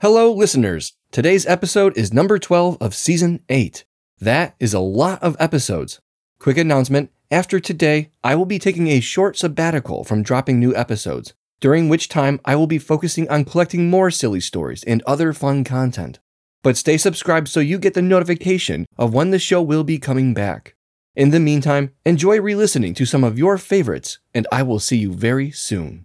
Hello, listeners. Today's episode is number 12 of season 8. That is a lot of episodes. Quick announcement after today, I will be taking a short sabbatical from dropping new episodes, during which time I will be focusing on collecting more silly stories and other fun content. But stay subscribed so you get the notification of when the show will be coming back. In the meantime, enjoy re listening to some of your favorites, and I will see you very soon.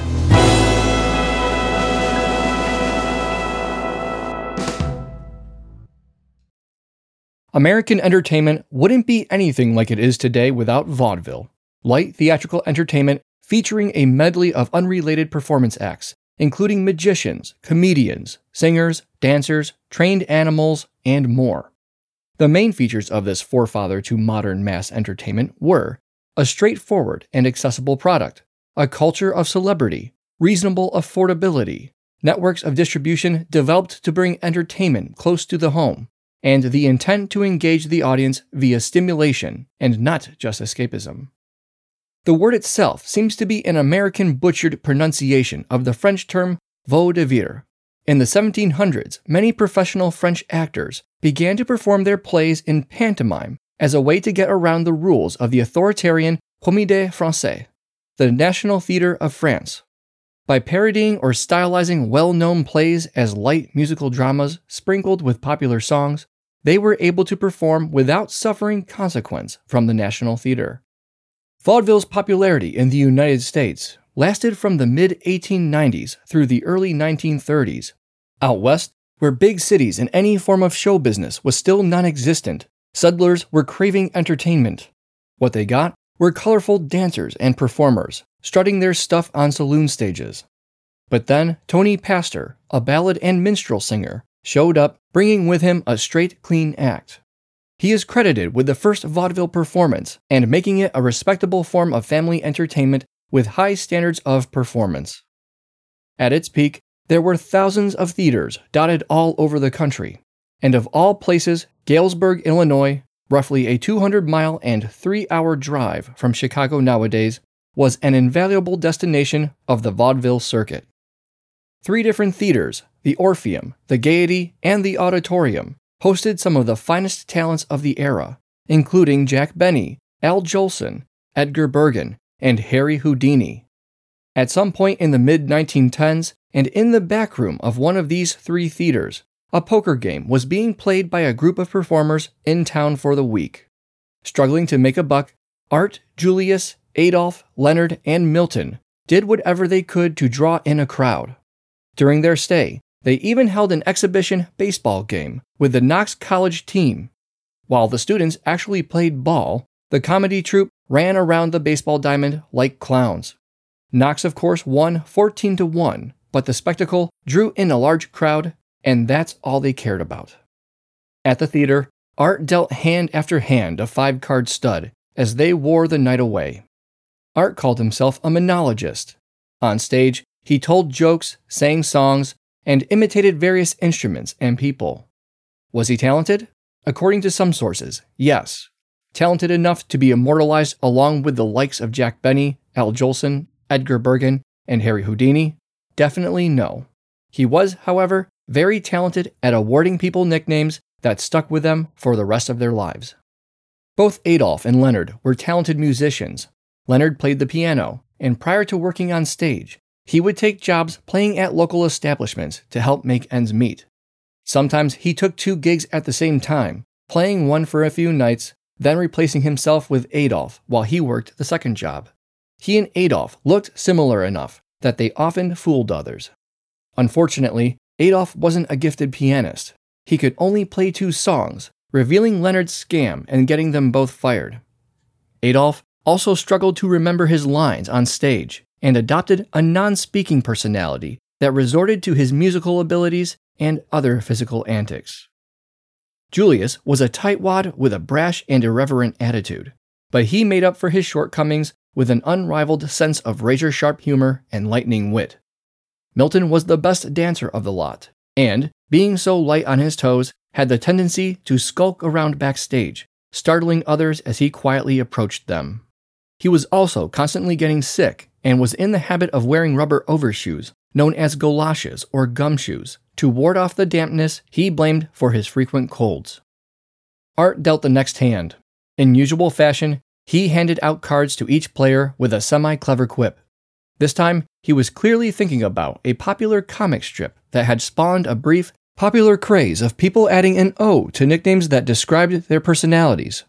American entertainment wouldn't be anything like it is today without vaudeville. Light theatrical entertainment featuring a medley of unrelated performance acts, including magicians, comedians, singers, dancers, trained animals, and more. The main features of this forefather to modern mass entertainment were a straightforward and accessible product, a culture of celebrity, reasonable affordability, networks of distribution developed to bring entertainment close to the home, and the intent to engage the audience via stimulation and not just escapism. The word itself seems to be an American butchered pronunciation of the French term vaudeville. In the 1700s, many professional French actors began to perform their plays in pantomime as a way to get around the rules of the authoritarian Comédie Française, the National Theatre of France. By parodying or stylizing well known plays as light musical dramas sprinkled with popular songs, they were able to perform without suffering consequence from the National Theater. Vaudeville's popularity in the United States lasted from the mid 1890s through the early 1930s. Out west, where big cities and any form of show business was still non existent, settlers were craving entertainment. What they got were colorful dancers and performers, strutting their stuff on saloon stages. But then Tony Pastor, a ballad and minstrel singer, showed up bringing with him a straight, clean act. He is credited with the first vaudeville performance and making it a respectable form of family entertainment with high standards of performance. At its peak, there were thousands of theaters dotted all over the country, and of all places, Galesburg, Illinois, roughly a 200 mile and 3 hour drive from Chicago nowadays, was an invaluable destination of the vaudeville circuit. Three different theaters, the Orpheum, the Gaiety, and the Auditorium, hosted some of the finest talents of the era, including Jack Benny, Al Jolson, Edgar Bergen, and Harry Houdini. At some point in the mid 1910s, and in the back room of one of these three theaters, a poker game was being played by a group of performers in town for the week. Struggling to make a buck, Art, Julius, Adolph, Leonard, and Milton did whatever they could to draw in a crowd. During their stay, they even held an exhibition baseball game with the Knox College team. While the students actually played ball, the comedy troupe ran around the baseball diamond like clowns. Knox, of course, won 14 to 1, but the spectacle drew in a large crowd, and that's all they cared about. At the theater, Art dealt hand after hand a five card stud as they wore the night away. Art called himself a monologist. On stage, he told jokes, sang songs, and imitated various instruments and people. Was he talented? According to some sources, yes. Talented enough to be immortalized along with the likes of Jack Benny, Al Jolson, Edgar Bergen, and Harry Houdini? Definitely no. He was, however, very talented at awarding people nicknames that stuck with them for the rest of their lives. Both Adolf and Leonard were talented musicians. Leonard played the piano, and prior to working on stage, he would take jobs playing at local establishments to help make ends meet. Sometimes he took two gigs at the same time, playing one for a few nights, then replacing himself with Adolf while he worked the second job. He and Adolf looked similar enough that they often fooled others. Unfortunately, Adolf wasn't a gifted pianist. He could only play two songs, revealing Leonard's scam and getting them both fired. Adolf also struggled to remember his lines on stage and adopted a non speaking personality that resorted to his musical abilities and other physical antics. Julius was a tightwad with a brash and irreverent attitude, but he made up for his shortcomings with an unrivaled sense of razor sharp humor and lightning wit. Milton was the best dancer of the lot, and, being so light on his toes, had the tendency to skulk around backstage, startling others as he quietly approached them. He was also constantly getting sick and was in the habit of wearing rubber overshoes, known as goloshes or gumshoes, to ward off the dampness he blamed for his frequent colds. Art dealt the next hand. In usual fashion, he handed out cards to each player with a semi clever quip. This time, he was clearly thinking about a popular comic strip that had spawned a brief, popular craze of people adding an O to nicknames that described their personalities.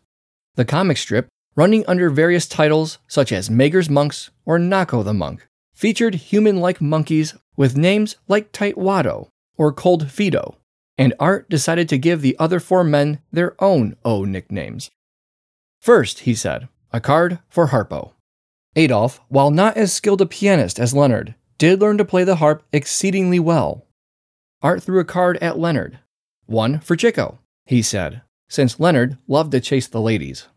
The comic strip, running under various titles such as Mager's Monks or Knocko the Monk, featured human like monkeys with names like Tightwado or Cold Fido, and Art decided to give the other four men their own O nicknames. First, he said, a card for Harpo. Adolf, while not as skilled a pianist as Leonard, did learn to play the harp exceedingly well. Art threw a card at Leonard. One for Chico, he said, since Leonard loved to chase the ladies.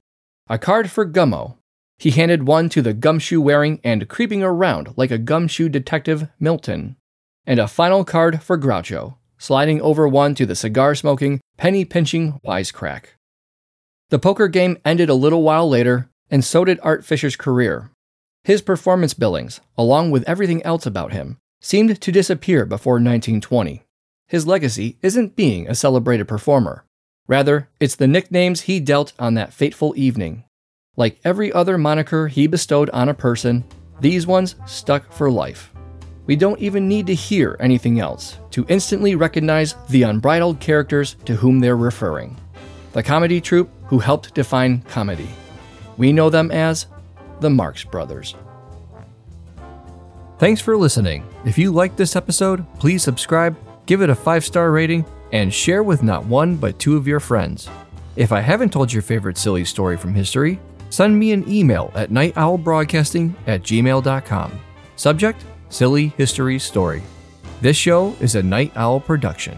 A card for Gummo. He handed one to the gumshoe wearing and creeping around like a gumshoe detective, Milton. And a final card for Groucho, sliding over one to the cigar smoking, penny pinching wisecrack. The poker game ended a little while later, and so did Art Fisher's career. His performance billings, along with everything else about him, seemed to disappear before 1920. His legacy isn't being a celebrated performer. Rather, it's the nicknames he dealt on that fateful evening. Like every other moniker he bestowed on a person, these ones stuck for life. We don't even need to hear anything else to instantly recognize the unbridled characters to whom they're referring the comedy troupe who helped define comedy. We know them as the Marx Brothers. Thanks for listening. If you liked this episode, please subscribe, give it a five star rating, and share with not one but two of your friends. If I haven't told your favorite silly story from history, send me an email at nightowlbroadcasting at gmail.com. Subject Silly History Story. This show is a Night Owl production.